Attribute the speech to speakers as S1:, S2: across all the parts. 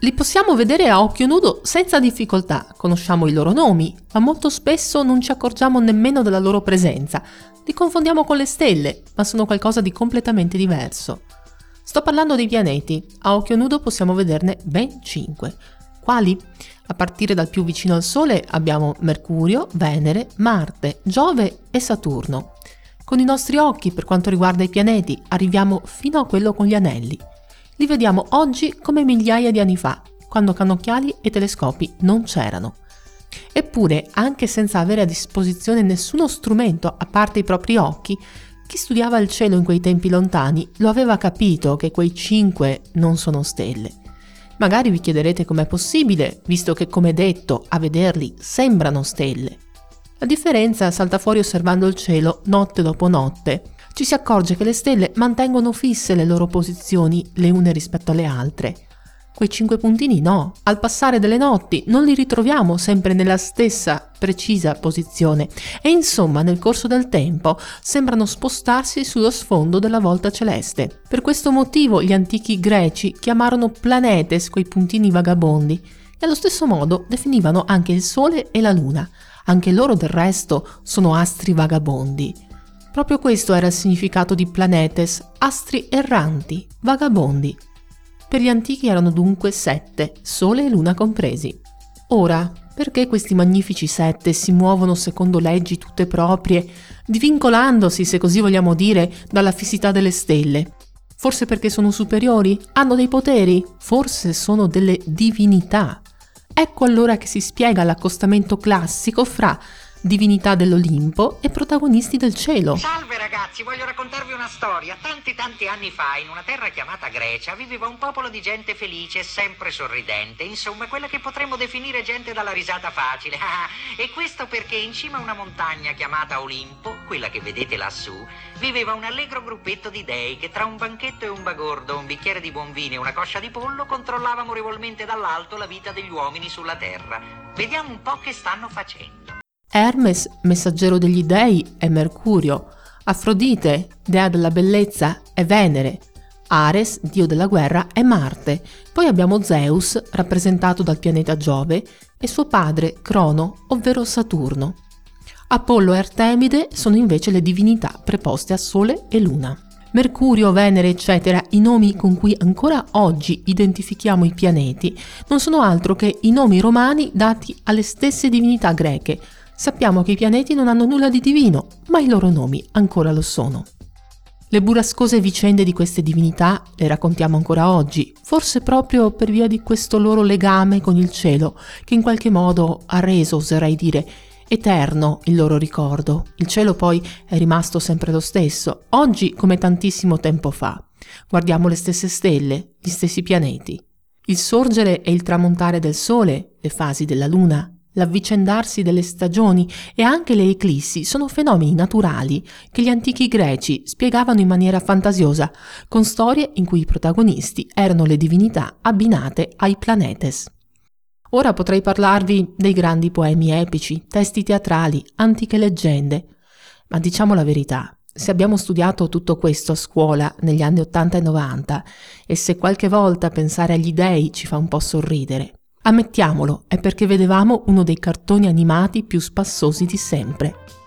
S1: Li possiamo vedere a occhio nudo senza difficoltà, conosciamo i loro nomi, ma molto spesso non ci accorgiamo nemmeno della loro presenza. Li confondiamo con le stelle, ma sono qualcosa di completamente diverso. Sto parlando dei pianeti, a occhio nudo possiamo vederne ben 5. Quali? A partire dal più vicino al Sole abbiamo Mercurio, Venere, Marte, Giove e Saturno. Con i nostri occhi, per quanto riguarda i pianeti, arriviamo fino a quello con gli anelli. Li vediamo oggi come migliaia di anni fa, quando cannocchiali e telescopi non c'erano. Eppure, anche senza avere a disposizione nessuno strumento a parte i propri occhi, chi studiava il cielo in quei tempi lontani lo aveva capito che quei cinque non sono stelle. Magari vi chiederete com'è possibile, visto che come detto, a vederli sembrano stelle. La differenza salta fuori osservando il cielo notte dopo notte ci si accorge che le stelle mantengono fisse le loro posizioni le une rispetto alle altre. Quei cinque puntini no, al passare delle notti non li ritroviamo sempre nella stessa precisa posizione e insomma nel corso del tempo sembrano spostarsi sullo sfondo della volta celeste. Per questo motivo gli antichi greci chiamarono planetes quei puntini vagabondi e allo stesso modo definivano anche il Sole e la Luna. Anche loro del resto sono astri vagabondi. Proprio questo era il significato di planetes, astri erranti, vagabondi. Per gli antichi erano dunque sette, Sole e Luna compresi. Ora, perché questi magnifici sette si muovono secondo leggi tutte proprie, divincolandosi, se così vogliamo dire, dalla fissità delle stelle? Forse perché sono superiori? Hanno dei poteri? Forse sono delle divinità? Ecco allora che si spiega l'accostamento classico fra divinità dell'Olimpo e protagonisti del cielo.
S2: Salve ragazzi, voglio raccontarvi una storia. Tanti tanti anni fa, in una terra chiamata Grecia, viveva un popolo di gente felice, sempre sorridente, insomma quella che potremmo definire gente dalla risata facile. e questo perché in cima a una montagna chiamata Olimpo, quella che vedete lassù, viveva un allegro gruppetto di dei che tra un banchetto e un bagordo, un bicchiere di buon vino e una coscia di pollo controllava amorevolmente dall'alto la vita degli uomini sulla terra. Vediamo un po' che stanno facendo.
S1: Hermes, messaggero degli dei, è Mercurio, Afrodite, dea della bellezza, è Venere, Ares, dio della guerra, è Marte, poi abbiamo Zeus, rappresentato dal pianeta Giove, e suo padre, Crono, ovvero Saturno. Apollo e Artemide sono invece le divinità preposte a Sole e Luna. Mercurio, Venere, eccetera, i nomi con cui ancora oggi identifichiamo i pianeti, non sono altro che i nomi romani dati alle stesse divinità greche, Sappiamo che i pianeti non hanno nulla di divino, ma i loro nomi ancora lo sono. Le burrascose vicende di queste divinità le raccontiamo ancora oggi, forse proprio per via di questo loro legame con il cielo, che in qualche modo ha reso, oserei dire, eterno il loro ricordo. Il cielo poi è rimasto sempre lo stesso, oggi come tantissimo tempo fa. Guardiamo le stesse stelle, gli stessi pianeti. Il sorgere e il tramontare del Sole, le fasi della Luna, l'avvicendarsi delle stagioni e anche le eclissi sono fenomeni naturali che gli antichi greci spiegavano in maniera fantasiosa, con storie in cui i protagonisti erano le divinità abbinate ai planetes. Ora potrei parlarvi dei grandi poemi epici, testi teatrali, antiche leggende, ma diciamo la verità, se abbiamo studiato tutto questo a scuola negli anni 80 e 90 e se qualche volta pensare agli dei ci fa un po' sorridere, Ammettiamolo, è perché vedevamo uno dei cartoni animati più spassosi di sempre.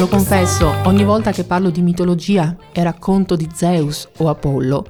S1: Lo confesso, ogni volta che parlo di mitologia e racconto di Zeus o Apollo,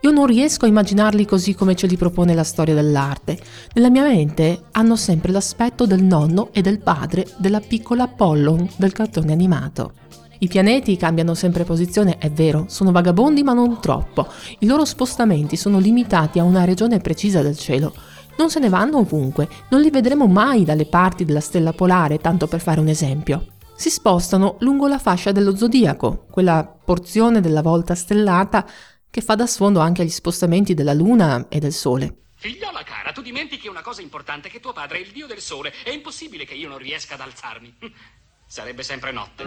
S1: io non riesco a immaginarli così come ce li propone la storia dell'arte. Nella mia mente hanno sempre l'aspetto del nonno e del padre della piccola Apollon del cartone animato. I pianeti cambiano sempre posizione, è vero, sono vagabondi ma non troppo. I loro spostamenti sono limitati a una regione precisa del cielo. Non se ne vanno ovunque, non li vedremo mai dalle parti della stella polare, tanto per fare un esempio. Si spostano lungo la fascia dello zodiaco, quella porzione della volta stellata che fa da sfondo anche agli spostamenti della Luna e del Sole.
S3: Figliola cara, tu dimentichi una cosa importante, che tuo padre è il dio del sole. È impossibile che io non riesca ad alzarmi. Sarebbe sempre notte.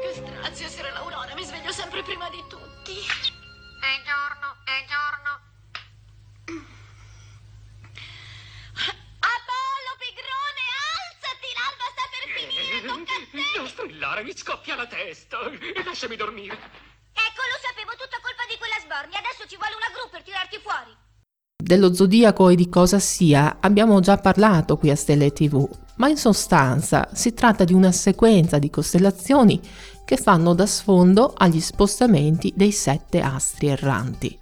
S4: Che strazio essere l'Aurora, mi sveglio sempre prima di tutti.
S2: È giorno, è giorno.
S3: Strillare, mi scoppia la testa. E lasciami dormire.
S4: Ecco, lo sapevo, tutta colpa di quella sbornia. Adesso ci vuole una gru per tirarti fuori.
S1: Dello zodiaco e di cosa sia abbiamo già parlato qui a Stelle TV, ma in sostanza si tratta di una sequenza di costellazioni che fanno da sfondo agli spostamenti dei sette astri erranti.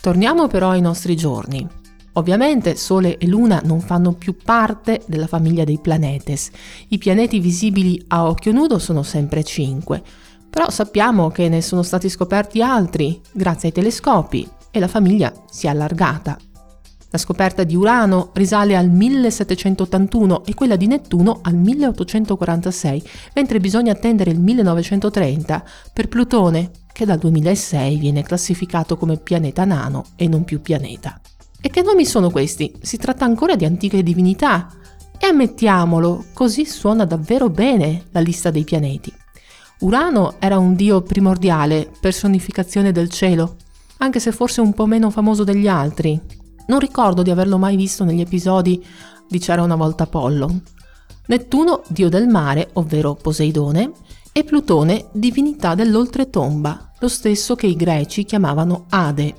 S1: Torniamo però ai nostri giorni. Ovviamente Sole e Luna non fanno più parte della famiglia dei planetes. I pianeti visibili a occhio nudo sono sempre cinque, però sappiamo che ne sono stati scoperti altri grazie ai telescopi e la famiglia si è allargata. La scoperta di Urano risale al 1781 e quella di Nettuno al 1846, mentre bisogna attendere il 1930 per Plutone, che dal 2006 viene classificato come pianeta nano e non più pianeta. E che nomi sono questi? Si tratta ancora di antiche divinità. E ammettiamolo, così suona davvero bene la lista dei pianeti. Urano era un dio primordiale, personificazione del cielo, anche se forse un po' meno famoso degli altri, non ricordo di averlo mai visto negli episodi di C'era una volta Apollo. Nettuno, dio del mare, ovvero Poseidone, e Plutone, divinità dell'oltretomba, lo stesso che i greci chiamavano Ade.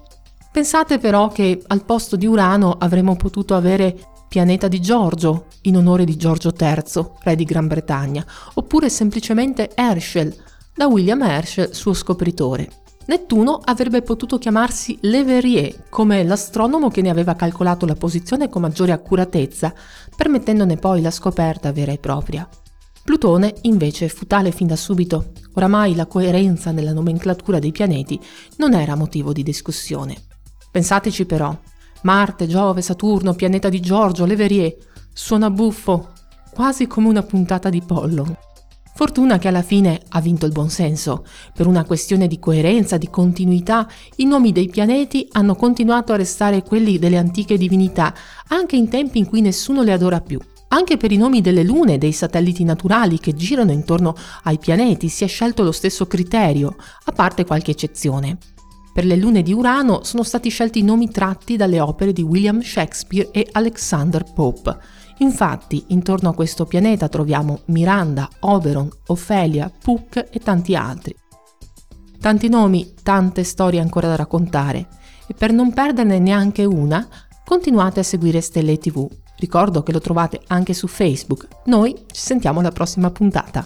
S1: Pensate però che al posto di Urano avremmo potuto avere pianeta di Giorgio, in onore di Giorgio III, re di Gran Bretagna, oppure semplicemente Herschel, da William Herschel, suo scopritore. Nettuno avrebbe potuto chiamarsi Leverrier, come l'astronomo che ne aveva calcolato la posizione con maggiore accuratezza, permettendone poi la scoperta vera e propria. Plutone invece fu tale fin da subito, oramai la coerenza nella nomenclatura dei pianeti non era motivo di discussione. Pensateci però, Marte, Giove, Saturno, pianeta di Giorgio, Leverrier, suona buffo, quasi come una puntata di pollo. Fortuna che alla fine ha vinto il buonsenso. Per una questione di coerenza, di continuità, i nomi dei pianeti hanno continuato a restare quelli delle antiche divinità, anche in tempi in cui nessuno le adora più. Anche per i nomi delle lune e dei satelliti naturali che girano intorno ai pianeti si è scelto lo stesso criterio, a parte qualche eccezione. Per le lune di Urano sono stati scelti nomi tratti dalle opere di William Shakespeare e Alexander Pope. Infatti, intorno a questo pianeta troviamo Miranda, Oberon, Ophelia, Puck e tanti altri. Tanti nomi, tante storie ancora da raccontare e per non perderne neanche una, continuate a seguire Stelle TV. Ricordo che lo trovate anche su Facebook. Noi ci sentiamo alla prossima puntata.